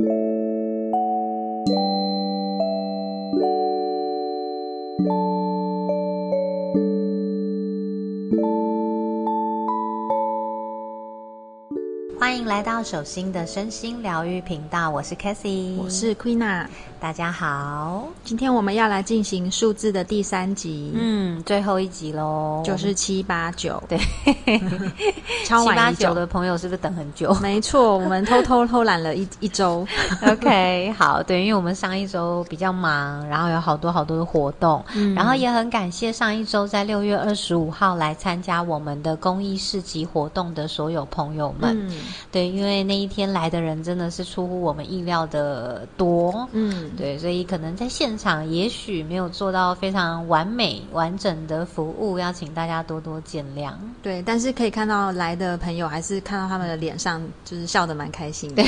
欢来到手心的身心疗愈频道，我是 c a t h y 我是 Queena，大家好。今天我们要来进行数字的第三集，嗯，最后一集喽，就是七八九，对，超七八九的朋友是不是等很久？没错，我们偷偷偷懒了一一周？OK，好，对，因为我们上一周比较忙，然后有好多好多的活动，嗯。然后也很感谢上一周在六月二十五号来参加我们的公益市集活动的所有朋友们。嗯。对，因为那一天来的人真的是出乎我们意料的多。嗯，对，所以可能在现场也许没有做到非常完美完整的服务，要请大家多多见谅。对，但是可以看到来的朋友还是看到他们的脸上就是笑得蛮开心的，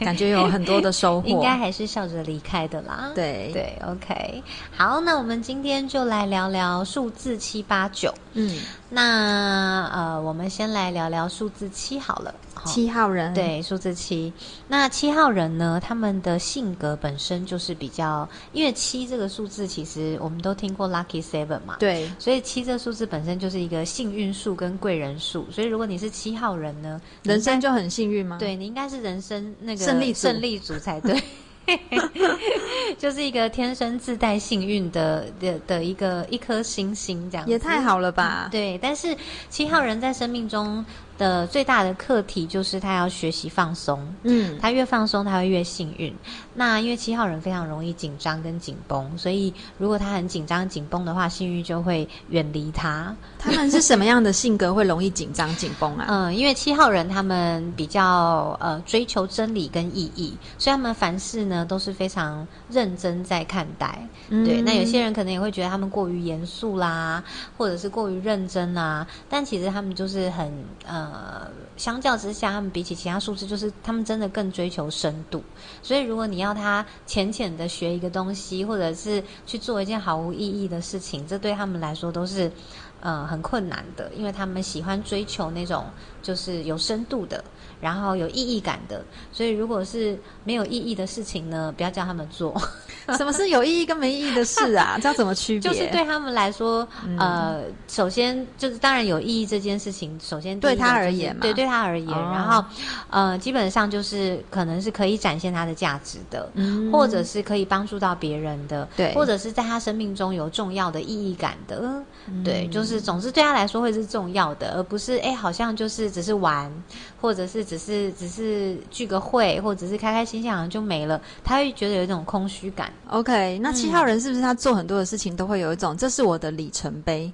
感觉有很多的收获，应该还是笑着离开的啦。对对，OK，好，那我们今天就来聊聊数字七八九。嗯，那呃，我们先来聊聊数字七好了。好七号人，，对，数字七。那七号人呢，他们的性格本身就是比较，因为七这个数字，其实我们都听过 lucky seven 嘛，对，所以七这个数字本身就是一个幸运数跟贵人数。所以如果你是七号人呢，人生就很幸运吗？，对你应该是人生那个胜利胜利组才对。就是一个天生自带幸运的的的一个一颗星星，这样子也太好了吧？对，但是七号人在生命中的最大的课题就是他要学习放松。嗯，他越放松，他会越幸运。那因为七号人非常容易紧张跟紧绷，所以如果他很紧张紧绷的话，幸运就会远离他。他们是什么样的性格会容易紧张紧绷啊？嗯，因为七号人他们比较呃追求真理跟意义，所以他们凡事呢都是非常认真在看待。对，那有些人可能也会觉得他们过于严肃啦，或者是过于认真啦，但其实他们就是很呃，相较之下，他们比起其他数字，就是他们真的更追求深度。所以如果你要要他浅浅的学一个东西，或者是去做一件毫无意义的事情，这对他们来说都是。呃，很困难的，因为他们喜欢追求那种就是有深度的，然后有意义感的。所以，如果是没有意义的事情呢，不要叫他们做。什么是有意义跟没意义的事啊？这要怎么区别？就是对他们来说，嗯呃，首先就是当然有意义这件事情，首先对他而言嘛对对他而言，哦然后呃，基本上就是可能是可以展现他的价值的，嗯或者是可以帮助到别人的，对或者是在他生命中有重要的意义感的，嗯对，就是总之对他来说会是重要的，而不是哎好像就是只是玩，或者是只是只是聚个会，或者是开开心心好像就没了，他会觉得有一种空虚感。OK，那七号人是不是他做很多的事情都会有一种这是我的里程碑，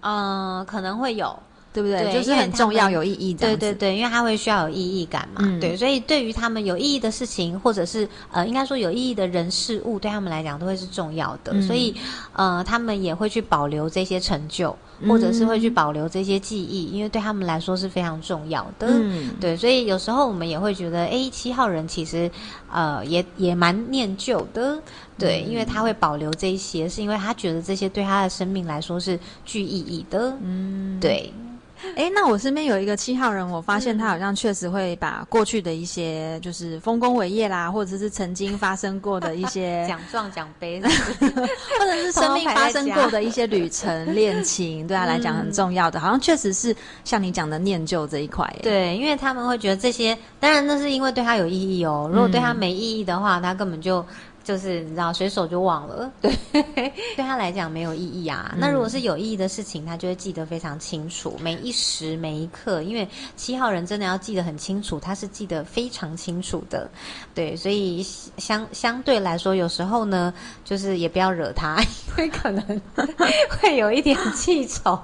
嗯，可能会有，对不对？对就是很重要、有意义的。对对对，因为他会需要有意义感嘛，嗯。对，所以对于他们有意义的事情，或者是呃，应该说有意义的人事物，对他们来讲都会是重要的，嗯。所以呃，他们也会去保留这些成就，或者是会去保留这些记忆，因为对他们来说是非常重要的。嗯，对，所以有时候我们也会觉得，哎，七号人其实，呃，也也蛮念旧的，对，因为他会保留这些，是因为他觉得这些对他的生命来说是具意义的，嗯，对，哎，那我身边有一个七号人，我发现他好像确实会把过去的一些就是丰功伟业啦，或者是曾经发生过的一些，奖状奖杯，或者是生命发生过的一些旅程、恋情，对他来讲很重要的，好像确实是像你讲的念旧这一块。哎，对，因为他们会觉得这些，当然那是因为对他有意义哦。如果对他没意义的话，他根本就就是你知道随手就忘了，对，对他来讲没有意义啊。那如果是有意义的事情，他就会记得非常清楚，每一时每一刻。因为七号人真的要记得很清楚，他是记得非常清楚的，对，所以相相对来说，有时候呢，就是也不要惹他，因为可能 会有一点记仇。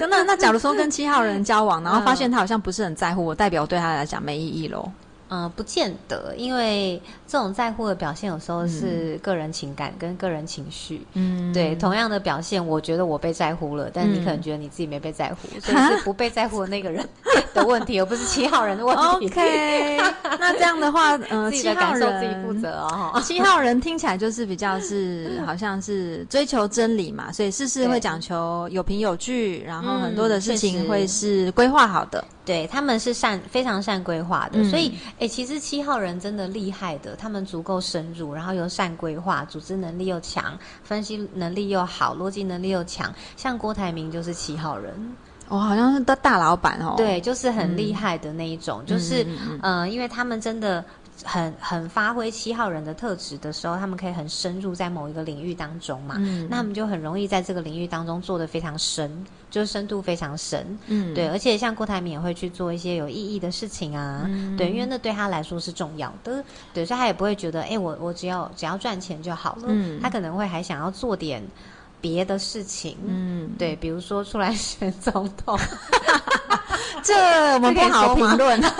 那那假如说跟七号人交往，然后发现他好像不是很在乎我，代表对他来讲没意义喽。嗯、不见得，因为这种在乎的表现有时候是个人情感跟个人情绪。嗯，对，同样的表现，我觉得我被在乎了，但你可能觉得你自己没被在乎，所以是不被在乎的那个人 的问题，而不是七号人的问题。OK，那这样的话，呃，自己的七号感受自己负责哦。七号人听起来就是比较是，好像是追求真理嘛，所以事事会讲求有凭有据，然后很多的事情会是规划好的。对，他们是善非常善规划的，嗯所以哎，其实七号人真的厉害的，他们足够深入，然后又善规划，组织能力又强，分析能力又好，逻辑能力又强。像郭台铭就是七号人，哦，好像是大大老板哦。，对，就是很厉害的那一种，就是嗯嗯呃，因为他们真的。很很发挥七号人的特质的时候，他们可以很深入在某一个领域当中嘛，嗯。那他们就很容易在这个领域当中做的非常深，就是深度非常深。嗯，对，而且像郭台铭也会去做一些有意义的事情啊，嗯。对，因为那对他来说是重要的，对，所以他也不会觉得，哎，我我只要只要赚钱就好了，嗯。他可能会还想要做点别的事情，嗯，对，比如说出来选总统，这我们不好评论。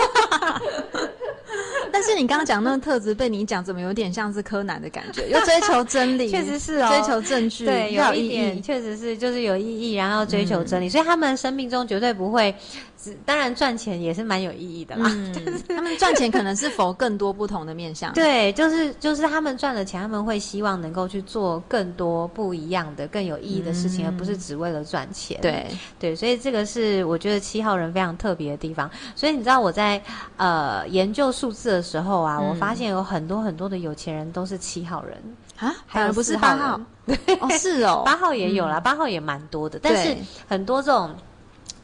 但是你刚刚讲那个特质被你讲，怎么有点像是柯南的感觉？又追求真理，确实是哦追求证据，对，有一点。确实是就是有意义，然后追求真理，所以他们生命中绝对不会，只当然赚钱也是蛮有意义的啦。嗯，他们赚钱可能是否更多不同的面向。对，就是就是他们赚了钱，他们会希望能够去做更多不一样的、更有意义的事情，而不是只为了赚钱。对，对，所以这个是我觉得七号人非常特别的地方。所以你知道我在呃研究数字的时候啊，我发现有很多很多的有钱人都是七号人，啊，还有不是八号？人。哦，是哦，八号也有啦，八号也蛮多的，但是很多这种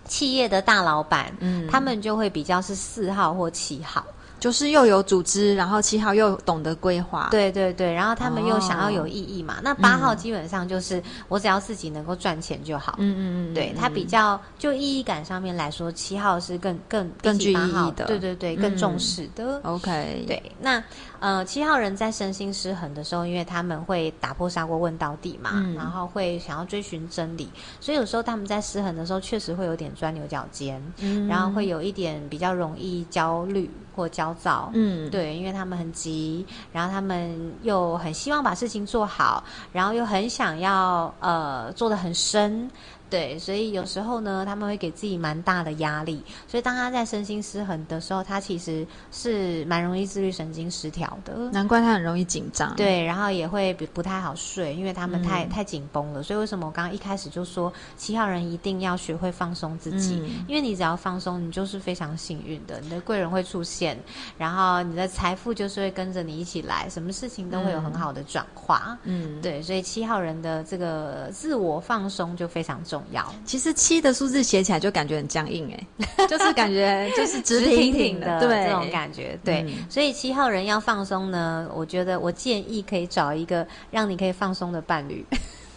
企业的大老板，嗯。他们就会比较是四号或七号。就是又有组织，然后七号又懂得规划。，对对对，然后他们又想要有哦意义嘛。那八号基本上就是我只要自己能够赚钱就好。嗯嗯嗯，对他比较就意义感上面来说，七号是更更更具意义的对对对，嗯更重视的。OK，，对，那呃，七号人在身心失衡的时候，因为他们会打破砂锅问到底嘛，嗯。然后会想要追寻真理，所以有时候他们在失衡的时候，确实会有点钻牛角尖，嗯。然后会有一点比较容易焦虑或焦躁。嗯，对，因为他们很急，然后他们又很希望把事情做好，然后又很想要呃做的很深，对，所以有时候呢，他们会给自己蛮大的压力。所以当他在身心失衡的时候，他其实是蛮容易自律神经失调的。难怪他很容易紧张。，对，然后也会不不太好睡，因为他们太、嗯太紧绷了。所以为什么我刚刚一开始就说七号人一定要学会放松自己？嗯因为你只要放松，你就是非常幸运的，你的贵人会出现，然后你的财富就是会跟着你一起来，什么事情都会有很好的转化。嗯，对，所以七号人的这个自我放松就非常重要。其实七的数字写起来就感觉很僵硬哎，就是感觉就是直挺挺挺的对。这种感觉，对，嗯。所以七号人要放松呢，我觉得我建议可以找一个让你可以放松的伴侣，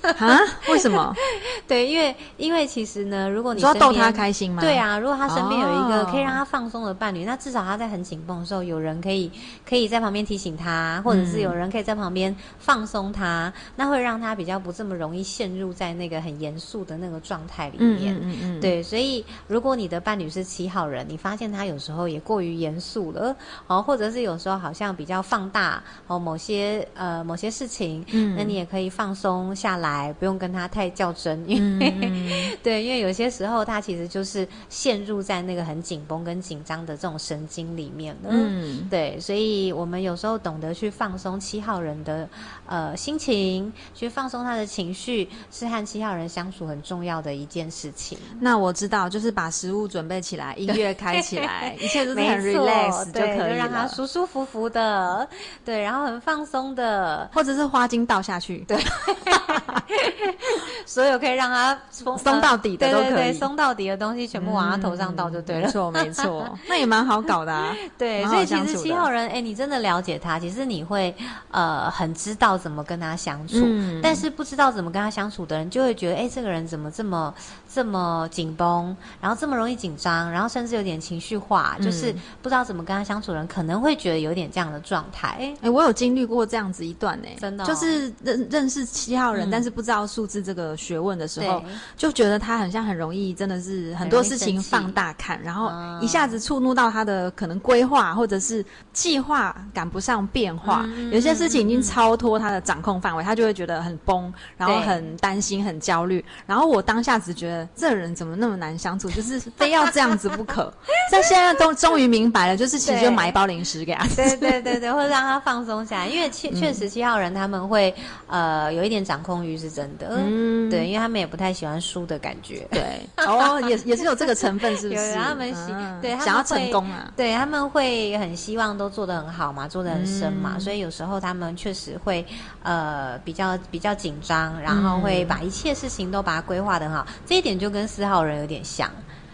啊？为什么？对，因为因为其实呢，如果你要逗他开心吗？对，啊，如果他身边有一个哦可以让他放松的伴侣，那至少他在很紧绷的时候，有人可以可以在旁边提醒他，或者是嗯有人可以在旁边放松他，那会让他比较不这么容易陷入在那个很严肃的那个状态里嗯面。嗯嗯嗯，对，所以如果你的伴侣是七号人，你发现他有时候也过于严肃了，哦，或者是有时候好像比较放大哦某些呃某些事情，嗯那你也可以放松下来，不用跟他太较真，因嗯为、嗯 对，因为有些时候他其实就是陷入在那个很紧绷跟紧张的这种神经里面了。嗯对，所以我们有时候懂得去放松七号人的呃心情，去放松他的情绪，是和七号人相处很重要的一件事情。那我知道，就是把食物准备起来，音乐开起来，一切都 是很 relax 就，可以让他。舒舒服服的，对，然后很放松的，或者是花精倒下去，对，所有可以让他松 松到底的对对对，都可以松到底的东西全部往他头上倒就对了。没错没错，那也蛮好搞的啊。对，所以其实七号人，哎，你真的了解他，其实你会呃很知道怎么跟他相处。嗯但是不知道怎么跟他相处的人，就会觉得，哎，这个人怎么这么这么紧绷，然后这么容易紧张，然后甚至有点情绪化，就是嗯不知道怎么跟他相处的人，可能会觉得有点这样的状态。哎、我有经历过这样子一段呢、真的哦。就是认认识七号人，嗯。但是不知道数字这个学问的时候，就觉得他很像很容易，真的是很多事情放大看，然后啊一下子触怒到他的可能规划或者是计划赶不上变化，嗯有些事情已经超脱他的掌控范围，他就会觉得很崩，然后很担心、很焦虑。然后我当下只觉得这人怎么那么难相处，就是非要这样子不可。但现在都终于明白了，就是其实就买一包零食给他吃。对对对对，或者让他放松下来，因为确确实七号人他们会呃有一点掌控欲是是真的。嗯，对，因为他们也不太喜欢输的感觉。对，哦，也也是有这个成分，是不是？他们喜，对，想要成功啊。对，他们会很希望都做得很好嘛，做得很深嘛，所以有时候他们确实会呃比较比较紧张，然后会把一切事情都把它规划的很好。这一点就跟四号人有点像。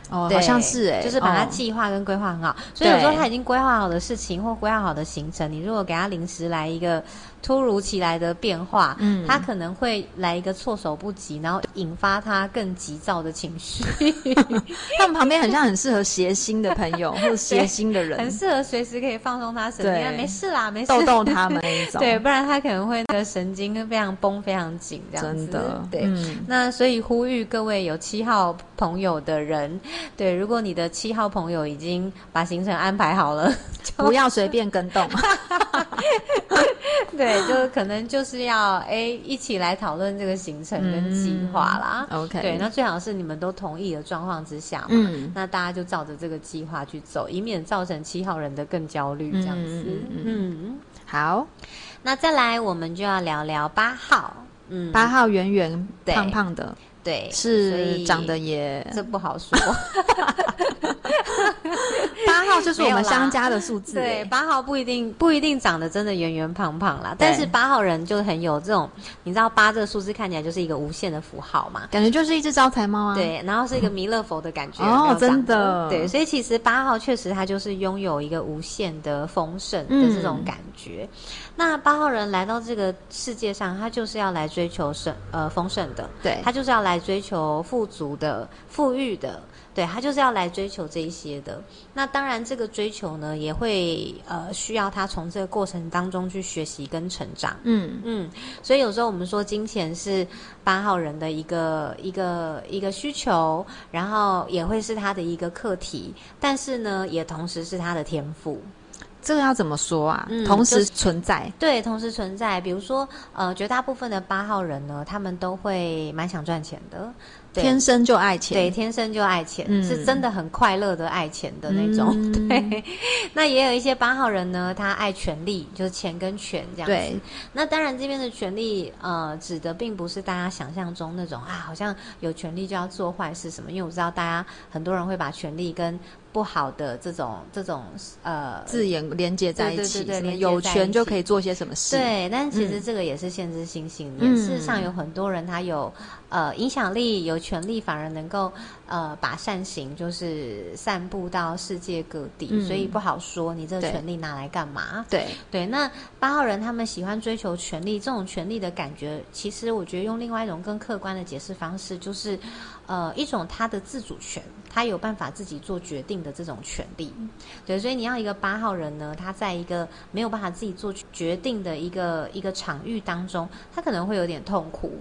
哦，好像是哎，就是把它计划跟规划很好，所以有时候他已经规划好的事情或规划好的行程，你如果给他临时来一个。突如其来的变化，嗯，他可能会来一个措手不及，然后引发他更急躁的情绪。他们旁边很像很适合谐星的朋友，或者谐星的人，很适合随时可以放松他神经，没事啦，没事，逗逗他们那种。对，不然他可能会那个神经非常绷、非常紧这样子。真的，对。那所以呼吁各位有七号朋友的人，对，如果你的七号朋友已经把行程安排好了，不要随便跟动。对。就可能就是要哎一起来讨论这个行程跟计划啦。OK，对，那最好是你们都同意的状况之下嘛。嗯，那大家就照着这个计划去走，以免造成七号人的更焦虑这样子。嗯，好，那再来我们就要聊聊八号。嗯，八号圆圆胖胖的。对，是长得也这不好说。八号就是我们相加的数字，对，八号不一定不一定长得真的圆圆胖胖啦，但是八号人就很有这种，你知道八这个数字看起来就是一个无限的符号嘛，感觉就是一只招财猫啊，对，然后是一个弥勒佛的感觉哦，真的，对，所以其实八号确实它就是拥有一个无限的丰盛的这种感觉。那八号人来到这个世界上，他就是要来追求盛呃丰盛的，对他就是要来追求富足的、富裕的，对他就是要来追求这一些的。那当然，这个追求呢，也会呃需要他从这个过程当中去学习跟成长。嗯嗯，所以有时候我们说金钱是八号人的一个一个一个需求，然后也会是他的一个课题，但是呢，也同时是他的天赋。这个要怎么说啊？同时存在，对，同时存在。比如说，呃，绝大部分的八号人呢，他们都会蛮想赚钱的。天生就爱钱，对，天生就爱钱，是真的很快乐的爱钱的那种。对，那也有一些八号人呢，他爱权力，就是钱跟权这样子。那当然这边的权力，呃，指的并不是大家想象中那种啊，好像有权力就要做坏事什么。因为我知道大家很多人会把权力跟不好的这种这种呃字眼连接在一起，有权就可以做些什么事。对，但其实这个也是限制性信念。事实上，有很多人他有呃影响力有。权利反而能够呃把善行就是散布到世界各地，所以不好说你这个权利拿来干嘛？对对，那八号人他们喜欢追求权利，这种权利的感觉，其实我觉得用另外一种更客观的解释方式，就是呃一种他的自主权，他有办法自己做决定的这种权利。对，所以你要一个八号人呢，他在一个没有办法自己做决定的一个一个场域当中，他可能会有点痛苦。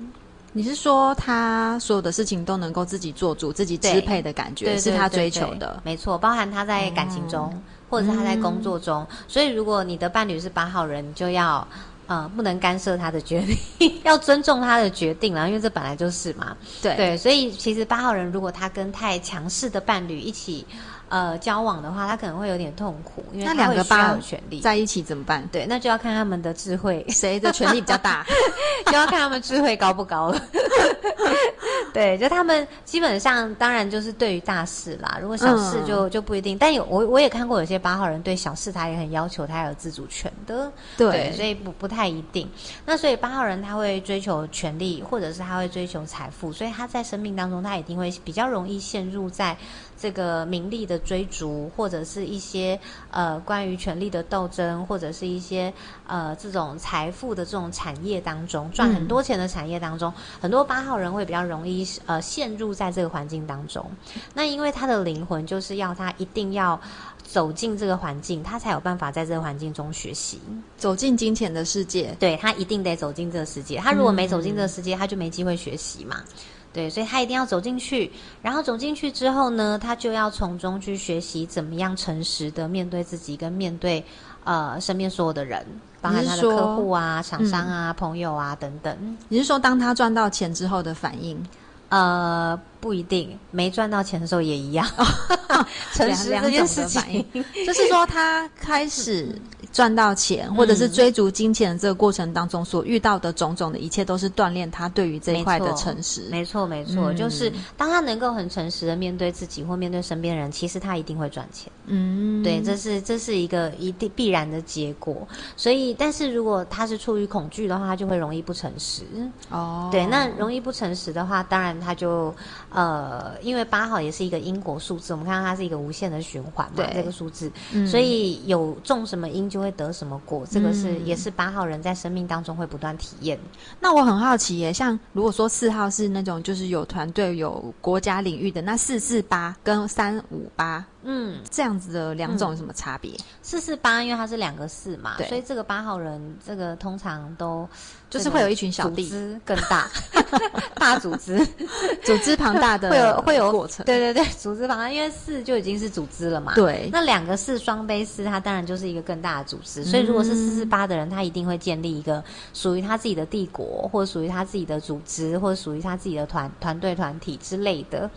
你是说他所有的事情都能够自己做主、自己支配的感觉，是他追求的？没错，包含他在感情中，或者是他在工作中。所以，如果你的伴侣是八号人，就要呃不能干涉他的决定，要尊重他的决定啦，因为这本来就是嘛。对对，所以其实八号人如果他跟太强势的伴侣一起。呃，交往的话，他可能会有点痛苦，因为那两个八有权利在一起怎么办？对，那就要看他们的智慧，谁的权利比较大，就要看他们智慧高不高了。对，就他们基本上，当然就是对于大事啦，如果小事就就不一定。但有我我也看过有些八号人对小事他也很要求，他有自主权的。对，所以不不太一定。那所以八号人他会追求权利，或者是他会追求财富，所以他在生命当中他一定会比较容易陷入在。这个名利的追逐，或者是一些呃关于权力的斗争，或者是一些呃这种财富的这种产业当中，赚很多钱的产业当中，很多八号人会比较容易呃陷入在这个环境当中。那因为他的灵魂就是要他一定要走进这个环境，他才有办法在这个环境中学习，走进金钱的世界。对他一定得走进这个世界，他如果没走进这个世界，他就没机会学习嘛。对，所以他一定要走进去，然后走进去之后呢，他就要从中去学习怎么样诚实的面对自己，跟面对呃身边所有的人，包含他的客户啊、厂商啊、朋友啊等等。你是说，当他赚到钱之后的反应？呃，不一定，没赚到钱的时候也一样。诚实这件事情，就是说他开始赚到钱，或者是追逐金钱的这个过程当中所遇到的种种的一切，都是锻炼他对于这一块的诚实。没错，没错，就是当他能够很诚实的面对自己或面对身边人，其实他一定会赚钱。嗯，对，这是这是一个一定必然的结果。所以，但是如果他是出于恐惧的话，他就会容易不诚实。哦，对，那容易不诚实的话，当然他就呃，因为八号也是一个因果数字，我们看到它是一个无限的循环嘛，这个数字，所以有种什么因就会得什么果，这个是也是八号人在生命当中会不断体验。那我很好奇耶，像如果说四号是那种就是有团队有国家领域的，那四四八跟三五八。嗯，这样子的两种有什么差别？四四八，因为它是两个四嘛，所以这个八号人，这个通常都就是会有一群小弟，组织更大，大组织，组织庞大的，会有会有过程。对对对，组织庞大，因为四就已经是组织了嘛。对，那两个四双杯四，它当然就是一个更大的组织。所以如果是四四八的人，他一定会建立一个属于他自己的帝国，或者属于他自己的组织，或者属于他自己的团团队团体之类的。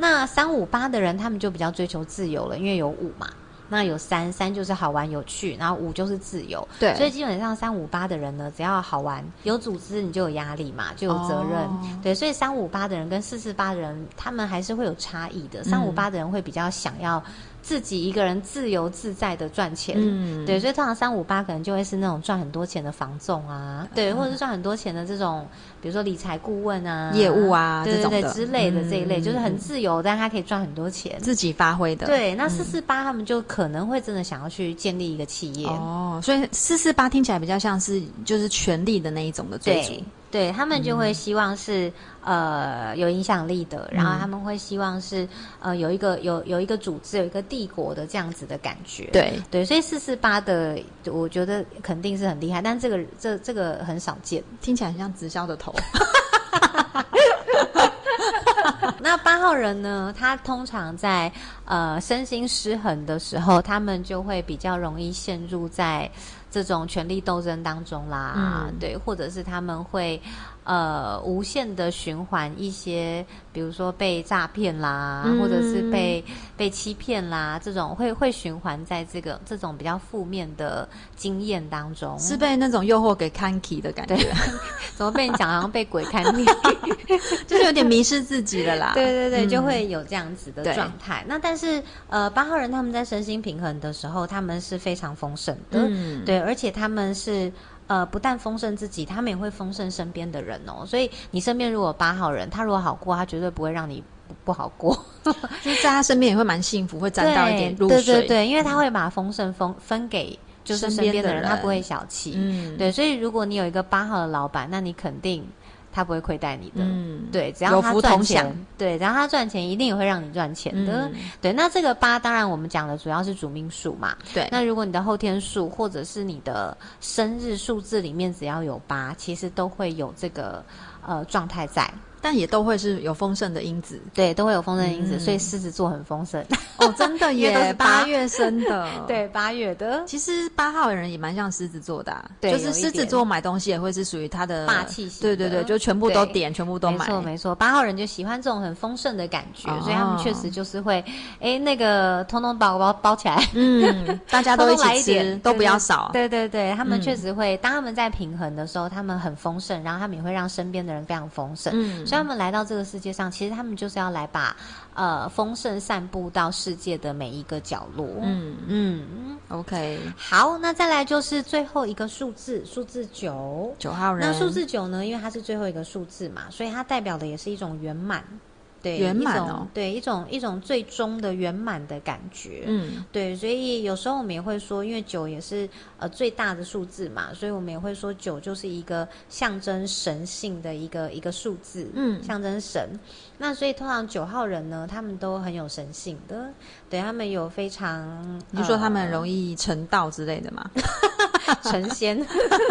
那三五八的人，他们就比较追求自由了，因为有五嘛。那有三三就是好玩有趣，然后五就是自由。对，所以基本上三五八的人呢，只要好玩、有组织，你就有压力嘛，就有责任。对，所以三五八的人跟四四八的人，他们还是会有差异的。三五八的人会比较想要。自己一个人自由自在的赚钱，嗯，对，所以通常三五八可能就会是那种赚很多钱的房仲啊，对，或者是赚很多钱的这种，比如说理财顾问啊、业务啊，对对对之类的这一类，就是很自由，但他可以赚很多钱，自己发挥的。对，那四四八他们就可能会真的想要去建立一个企业哦，所以四四八听起来比较像是就是权力的那一种的追逐。对他们就会希望是呃有影响力的，然后他们会希望是呃有一个有有一个组织有一个帝国的这样子的感觉。对对，所以四四八的我觉得肯定是很厉害，但这个这这个很少见，听起来很像直销的头。那八号人呢？他通常在呃身心失衡的时候，他们就会比较容易陷入在。这种权力斗争当中啦，对，或者是他们会呃无限的循环一些，比如说被诈骗啦，或者是被被欺骗啦，这种会会循环在这个这种比较负面的经验当中，是被那种诱惑给看起的感觉，怎么被你讲好像被鬼看腻，就是有点迷失自己了啦。对对对，就会有这样子的状态。那但是呃八号人他们在身心平衡的时候，他们是非常丰盛的，嗯。对。而且他们是呃，不但丰盛自己，他们也会丰盛身边的人哦。所以你身边如果八号人，他如果好过，他绝对不会让你不好过。就是在他身边也会蛮幸福，会沾到一点露水。对对对，因为他会把丰盛分分给就是身边的人，他不会小气。嗯，对。所以如果你有一个八号的老板，那你肯定。他不会亏待你的，嗯，对，只要他赚钱，对，只要他赚钱，一定也会让你赚钱的，对。那这个八，当然我们讲的主要是主命数嘛，对。那如果你的后天数或者是你的生日数字里面只要有八，其实都会有这个呃状态在。但也都会是有丰盛的因子，对，都会有丰盛因子，所以狮子座很丰盛。哦，真的耶，八月生的，对，八月的。其实八号的人也蛮像狮子座的，对，就是狮子座买东西也会是属于他的霸气型，对对对，就全部都点，全部都买，没错没错。八号人就喜欢这种很丰盛的感觉，所以他们确实就是会，哎，那个通通包包包起来，嗯，大家都一起吃，都不要少，对对对，他们确实会，当他们在平衡的时候，他们很丰盛，然后他们也会让身边的人非常丰盛，嗯。所以他们来到这个世界上，其实他们就是要来把呃丰盛散布到世界的每一个角落。嗯嗯，OK，好，那再来就是最后一个数字，数字九，九号人。那数字九呢？因为它是最后一个数字嘛，所以它代表的也是一种圆满。对，圆满哦，对，一种一种最终的圆满的感觉，嗯，对，所以有时候我们也会说，因为九也是呃最大的数字嘛，所以我们也会说九就是一个象征神性的一个一个数字，嗯，象征神。那所以通常九号人呢，他们都很有神性的，对他们有非常，你说他们容易成道之类的吗？成仙，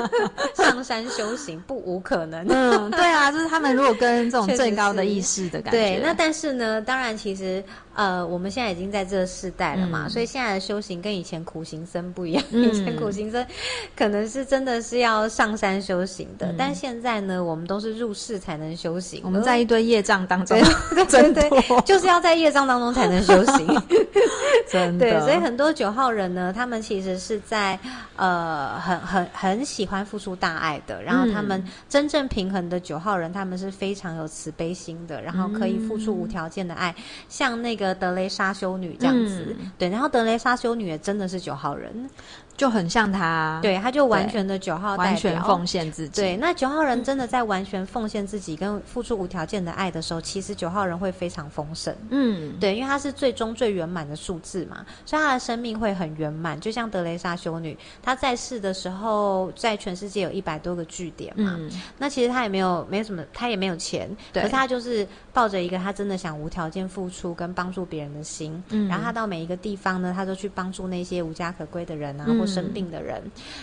上山修行不无可能。嗯，对啊，就是他们如果跟这种 最高的意识的感觉，对，那但是呢，当然其实。呃，我们现在已经在这个世代了嘛，所以现在的修行跟以前苦行僧不一样。以前苦行僧可能是真的是要上山修行的，但现在呢，我们都是入世才能修行。我们在一堆业障当中，对对就是要在业障当中才能修行。真的，对，所以很多九号人呢，他们其实是在呃很很很喜欢付出大爱的，然后他们真正平衡的九号人，他们是非常有慈悲心的，然后可以付出无条件的爱，像那个。德雷莎修女这样子，对，然后德雷莎修女也真的是九号人。就很像他，对，他就完全的九号完全奉献自己。对，那九号人真的在完全奉献自己跟付出无条件的爱的时候，其实九号人会非常丰盛。嗯，对，因为他是最终最圆满的数字嘛，所以他的生命会很圆满。就像德雷莎修女，她在世的时候，在全世界有一百多个据点嘛，那其实他也没有没有什么，他也没有钱，可是他就是抱着一个他真的想无条件付出跟帮助别人的心，嗯然后他到每一个地方呢，他都去帮助那些无家可归的人啊，或生病的人，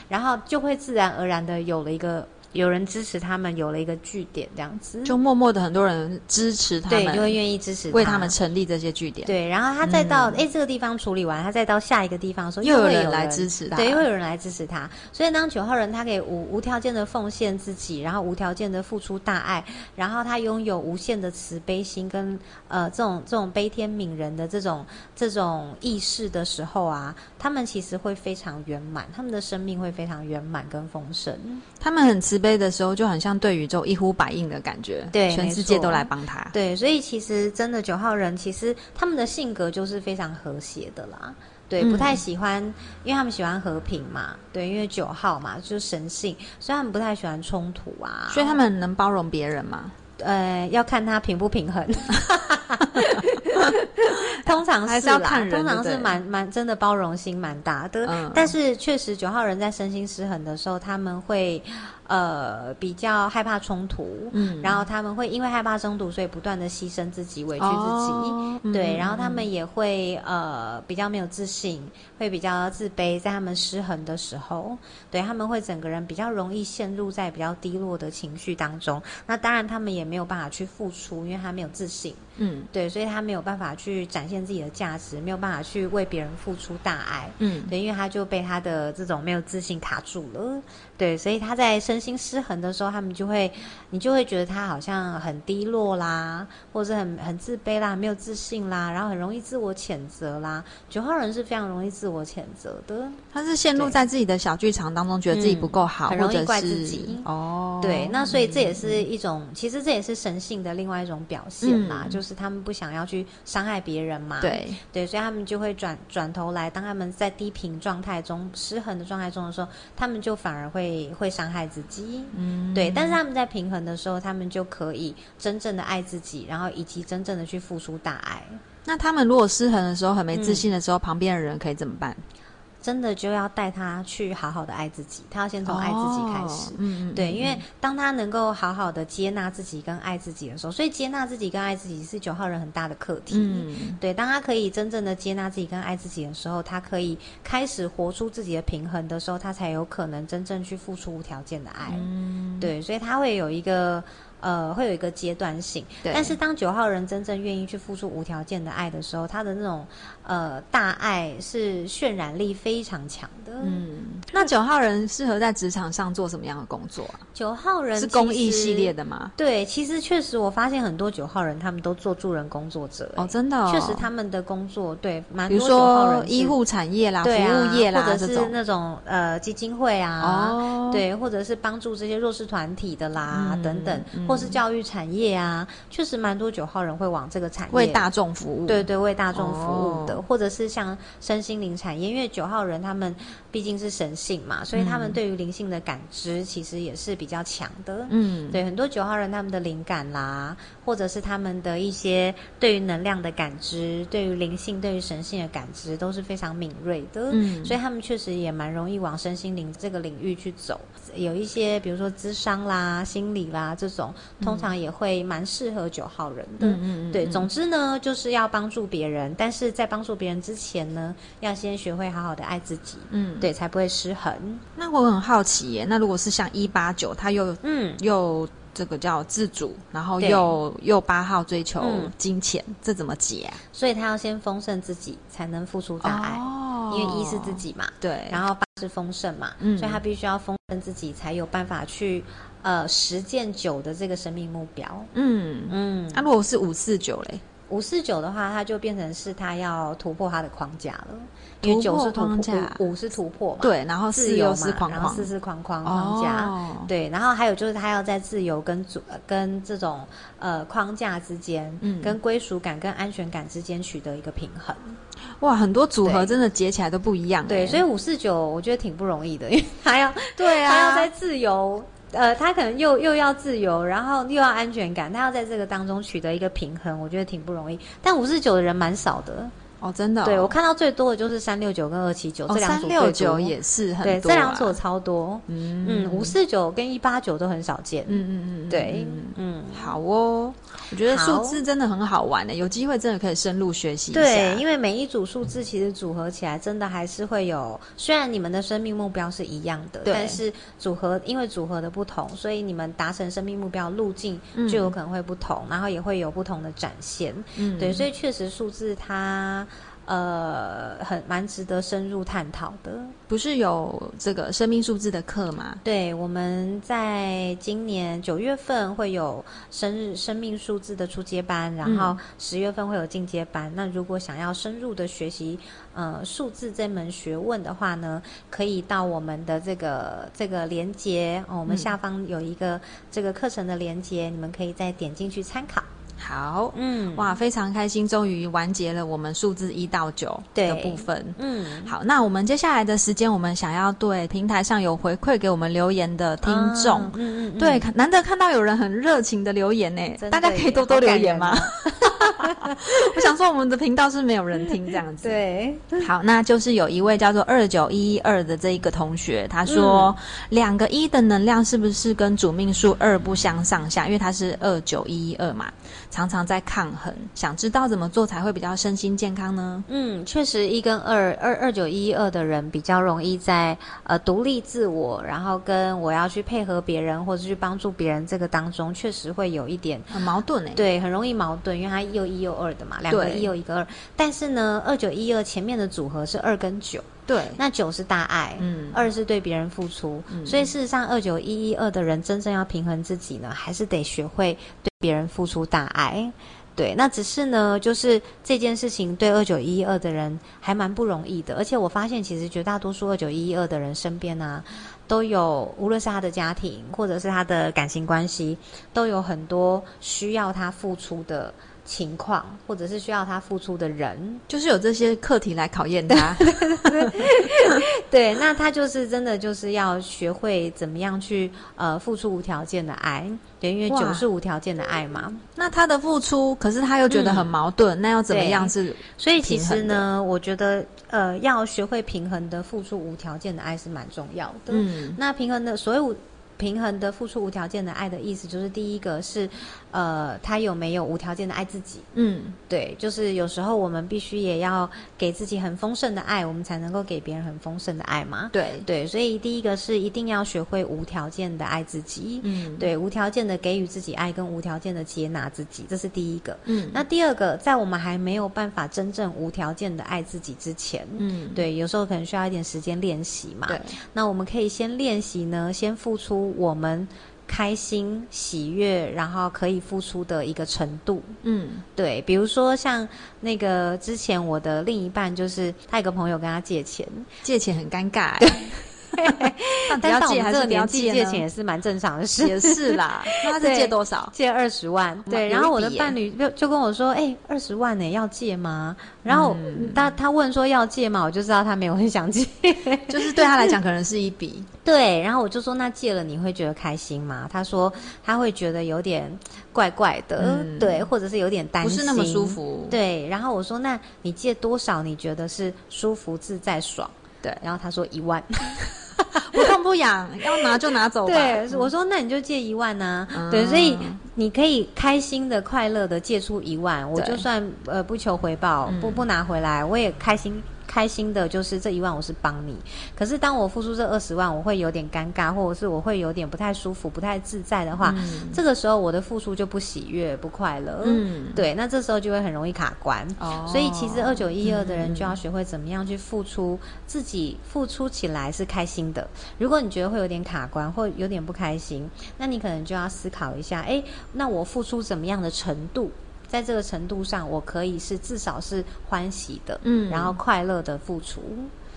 然后就会自然而然的有了一个。有人支持他们，有了一个据点，这样子，就默默的很多人支持他们，对，就会愿意支持为他们成立这些据点。对，然后他再到哎这个地方处理完，他再到下一个地方的时候，又有人来支持他，对，又有人来支持他。所以当九号人，他可以无无条件的奉献自己，然后无条件的付出大爱，然后他拥有无限的慈悲心跟呃这种这种悲天悯人的这种这种意识的时候啊，他们其实会非常圆满，他们的生命会非常圆满跟丰盛。他们很慈悲的时候，就很像。像对宇宙一呼百应的感觉，对，全世界都来帮他。对，所以其实真的九号人，其实他们的性格就是非常和谐的啦。对，不太喜欢，因为他们喜欢和平嘛。对，因为九号嘛，就是神性，所以他们不太喜欢冲突啊。所以他们能包容别人吗？呃，要看他平不平衡。通常是要看人，通常是蛮蛮真的包容心蛮大的。但是确实九号人在身心失衡的时候，他们会。呃，比较害怕冲突，嗯，然后他们会因为害怕冲突，所以不断的牺牲自己，委屈自己，对，然后他们也会呃比较没有自信，会比较自卑，在他们失衡的时候，对他们会整个人比较容易陷入在比较低落的情绪当中。那当然，他们也没有办法去付出，因为他没有自信，嗯，对，所以他没有办法去展现自己的价值，没有办法去为别人付出大爱，嗯，对，因为他就被他的这种没有自信卡住了。对，所以他在身心失衡的时候，他们就会，你就会觉得他好像很低落啦，或者是很很自卑啦，没有自信啦，然后很容易自我谴责啦。九号人是非常容易自我谴责的，他是陷入在自己的小剧场当中，觉得自己不够好，很容易怪自己。哦，对，那所以这也是一种，其实这也是神性的另外一种表现啦，就是他们不想要去伤害别人嘛。对对，所以他们就会转转头来，当他们在低频状态中、失衡的状态中的时候，他们就反而会。会会伤害自己，嗯，对，但是他们在平衡的时候，他们就可以真正的爱自己，然后以及真正的去付出大爱。那他们如果失衡的时候，很没自信的时候，旁边的人可以怎么办？真的就要带他去好好的爱自己，他要先从爱自己开始。嗯嗯，对，因为当他能够好好的接纳自己跟爱自己的时候，所以接纳自己跟爱自己是九号人很大的课题。嗯，对，当他可以真正的接纳自己跟爱自己的时候，他可以开始活出自己的平衡的时候，他才有可能真正去付出无条件的爱。嗯，对，所以他会有一个。呃，会有一个阶段性，但是当九号人真正愿意去付出无条件的爱的时候，他的那种呃大爱是渲染力非常强的。嗯，那九号人适合在职场上做什么样的工作啊？九号人是公益系列的吗？对，其实确实我发现很多九号人他们都做助人工作者哦，真的，确实他们的工作对蛮多九号人医护产业啦、服务业啦，或者是那种呃基金会啊，对，或者是帮助这些弱势团体的啦等等。或是教育产业啊，确实蛮多九号人会往这个产业为大众服务，对对，为大众服务的，或者是像身心灵产业，因为九号人他们毕竟是神性嘛，所以他们对于灵性的感知其实也是比较强的。嗯，对，很多九号人他们的灵感啦，或者是他们的一些对于能量的感知，对于灵性、对于神性的感知都是非常敏锐的。嗯，所以他们确实也蛮容易往身心灵这个领域去走。有一些，比如说智商啦、心理啦这种，通常也会蛮适合九号人的。嗯嗯嗯。对，总之呢，就是要帮助别人，但是在帮助别人之前呢，要先学会好好的爱自己。嗯，对，才不会失衡。那我很好奇耶，那如果是像一八九，他又嗯又。这个叫自主，然后又又八号追求金钱，这怎么解？啊所以他要先丰盛自己，才能付出大爱。哦，因为一是自己嘛，对，然后八是丰盛嘛，嗯，所以他必须要丰盛自己，才有办法去呃实践九的这个生命目标。嗯。嗯，那如果是五四九嘞？五四九的话，它就变成是他要突破他的框架了，因为九是框架，五是突破嘛，对，然后自由是框框，然后四是框框框架，对，然后还有就是他要在自由跟主跟这种呃框架之间，嗯，跟归属感跟安全感之间取得一个平衡。哇，很多组合真的结起来都不一样，对，所以五四九我觉得挺不容易的，因为他要 对啊，他要在自由。呃，他可能又又要自由，然后又要安全感，他要在这个当中取得一个平衡，我觉得挺不容易。但五四九的人蛮少的哦，真的。对我看到最多的就是三六九跟二七九这两组，三六九也是很多，这两组超多。嗯嗯，五四九跟一八九都很少见。嗯嗯嗯，对，嗯，好哦。我觉得数字真的很好玩的，有机会真的可以深入学习一下。对，因为每一组数字其实组合起来，真的还是会有。虽然你们的生命目标是一样的，但是组合因为组合的不同，所以你们达成生命目标路径就有可能会不同，然后也会有不同的展现。嗯，对，所以确实数字它。呃，很蛮值得深入探讨的。不是有这个生命数字的课吗？对，我们在今年九月份会有生日生命数字的初阶班，然后十月份会有进阶班。那如果想要深入的学习呃数字这门学问的话呢，可以到我们的这个这个连接哦，我们下方有一个这个课程的连接，你们可以再点进去参考。好，嗯，哇，非常开心，终于完结了我们数字一到九的部分。嗯，好，那我们接下来的时间，我们想要对平台上有回馈给我们留言的听众，嗯嗯，对，难得看到有人很热情的留言呢，大家可以多多留言吗？我想说，我们的频道是没有人听这样子。对，好，那就是有一位叫做二九一一二的这一个同学，他说两个一的能量是不是跟主命数二不相上下？因为他是二九一一二嘛。常常在抗衡，想知道怎么做才会比较身心健康呢？嗯，确实一跟二二二九一一二的人比较容易在呃独立自我，然后跟我要去配合别人或者去帮助别人这个当中，确实会有一点很矛盾哎。对，很容易矛盾，因为他又一又二的嘛，两个一又一个二。但是呢，二九一二前面的组合是二跟九。对，那九是大爱，嗯，二是对别人付出，所以事实上二九一一二的人真正要平衡自己呢，还是得学会对别人付出大爱。对，那只是呢，就是这件事情对二九一一二的人还蛮不容易的，而且我发现其实绝大多数二九一一二的人身边呢，都有无论是他的家庭或者是他的感情关系，都有很多需要他付出的。情况，或者是需要他付出的人，就是有这些课题来考验他。对，那他就是真的就是要学会怎么样去呃付出无条件的爱，对，因为九是无条件的爱嘛。那他的付出，可是他又觉得很矛盾，那要怎么样是？所以其实呢，我觉得呃要学会平衡的付出无条件的爱是蛮重要的。嗯，那平衡的所有。平衡的付出无条件的爱的意思，就是第一个是，呃，他有没有无条件的爱自己？嗯，对，就是有时候我们必须也要给自己很丰盛的爱，我们才能够给别人很丰盛的爱嘛。对对，所以第一个是一定要学会无条件的爱自己。嗯，对，无条件的给予自己爱，跟无条件的接纳自己，这是第一个。嗯，那第二个，在我们还没有办法真正无条件的爱自己之前，嗯，对，有时候可能需要一点时间练习嘛。对，那我们可以先练习呢，先付出。我们开心、喜悦，然后可以付出的一个程度，嗯，对。比如说像那个之前我的另一半，就是他有个朋友跟他借钱，借钱很尴尬，但要借还是年纪借钱也是蛮正常的事，也是啦。那他是借多少？借二十万。对，然后我的伴侣就就跟我说：“哎，二十万呢，要借吗？”然后他他问说要借吗？我就知道他没有很想借，就是对他来讲可能是一笔。对，然后我就说：“那借了你会觉得开心吗？”他说他会觉得有点怪怪的，对，或者是有点担心，不是那么舒服。对，然后我说：“那你借多少？你觉得是舒服、自在、爽？”对，然后他说一万。不痛不痒，要拿就拿走吧。对，我说那你就借一万呢。对，所以你可以开心的、快乐的借出一万，我就算呃不求回报，不不拿回来，我也开心。开心的就是这一万我是帮你，可是当我付出这二十万，我会有点尴尬，或者是我会有点不太舒服、不太自在的话，这个时候我的付出就不喜悦、不快乐。嗯，对，那这时候就会很容易卡关。哦，所以其实二九一二的人就要学会怎么样去付出，自己付出起来是开心的。如果你觉得会有点卡关或有点不开心，那你可能就要思考一下，哎，那我付出怎么样的程度？在这个程度上，我可以是至少是欢喜的，嗯，然后快乐的付出。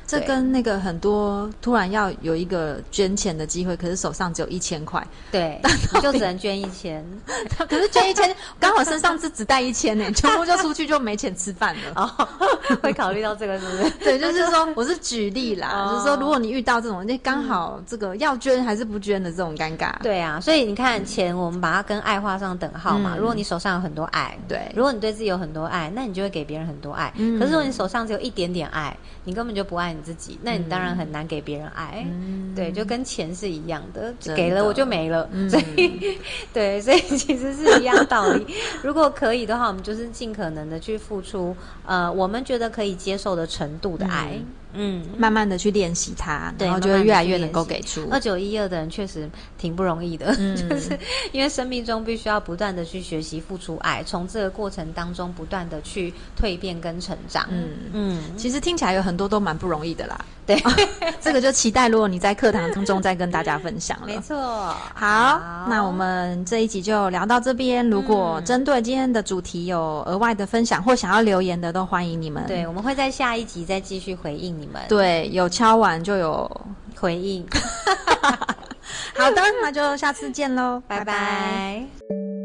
这跟那个很多突然要有一个捐钱的机会，可是手上只有一千块，对，就只能捐一千。可是捐一千，刚好身上只只带一千呢，全部就出去就没钱吃饭了。哦，会考虑到这个是不是？对，就是说我是举例啦，就是说如果你遇到这种，那刚好这个要捐还是不捐的这种尴尬。对啊，所以你看钱，我们把它跟爱画上等号嘛。如果你手上有很多爱，对，如果你对自己有很多爱，那你就会给别人很多爱。可是如果你手上只有一点点爱，你根本就不爱你自己，那你当然很难给别人爱，对，就跟钱是一样的，给了我就没了，所以对，所以其实是一样道理。如果可以的话，我们就是尽可能的去付出，呃，我们觉得可以接受的程度的爱。嗯，慢慢的去练习它，然后就会越来越能够给出。二九一二的人确实挺不容易的，就是因为生命中必须要不断的去学习付出爱，从这个过程当中不断的去蜕变跟成长。嗯嗯，其实听起来有很多都蛮不容易的啦。对，这个就期待如果你在课堂当中再跟大家分享了。没错，好，那我们这一集就聊到这边。如果针对今天的主题有额外的分享或想要留言的，都欢迎你们。对，我们会在下一集再继续回应。你们。对有敲完就有回应，好的，那就下次见喽，拜拜。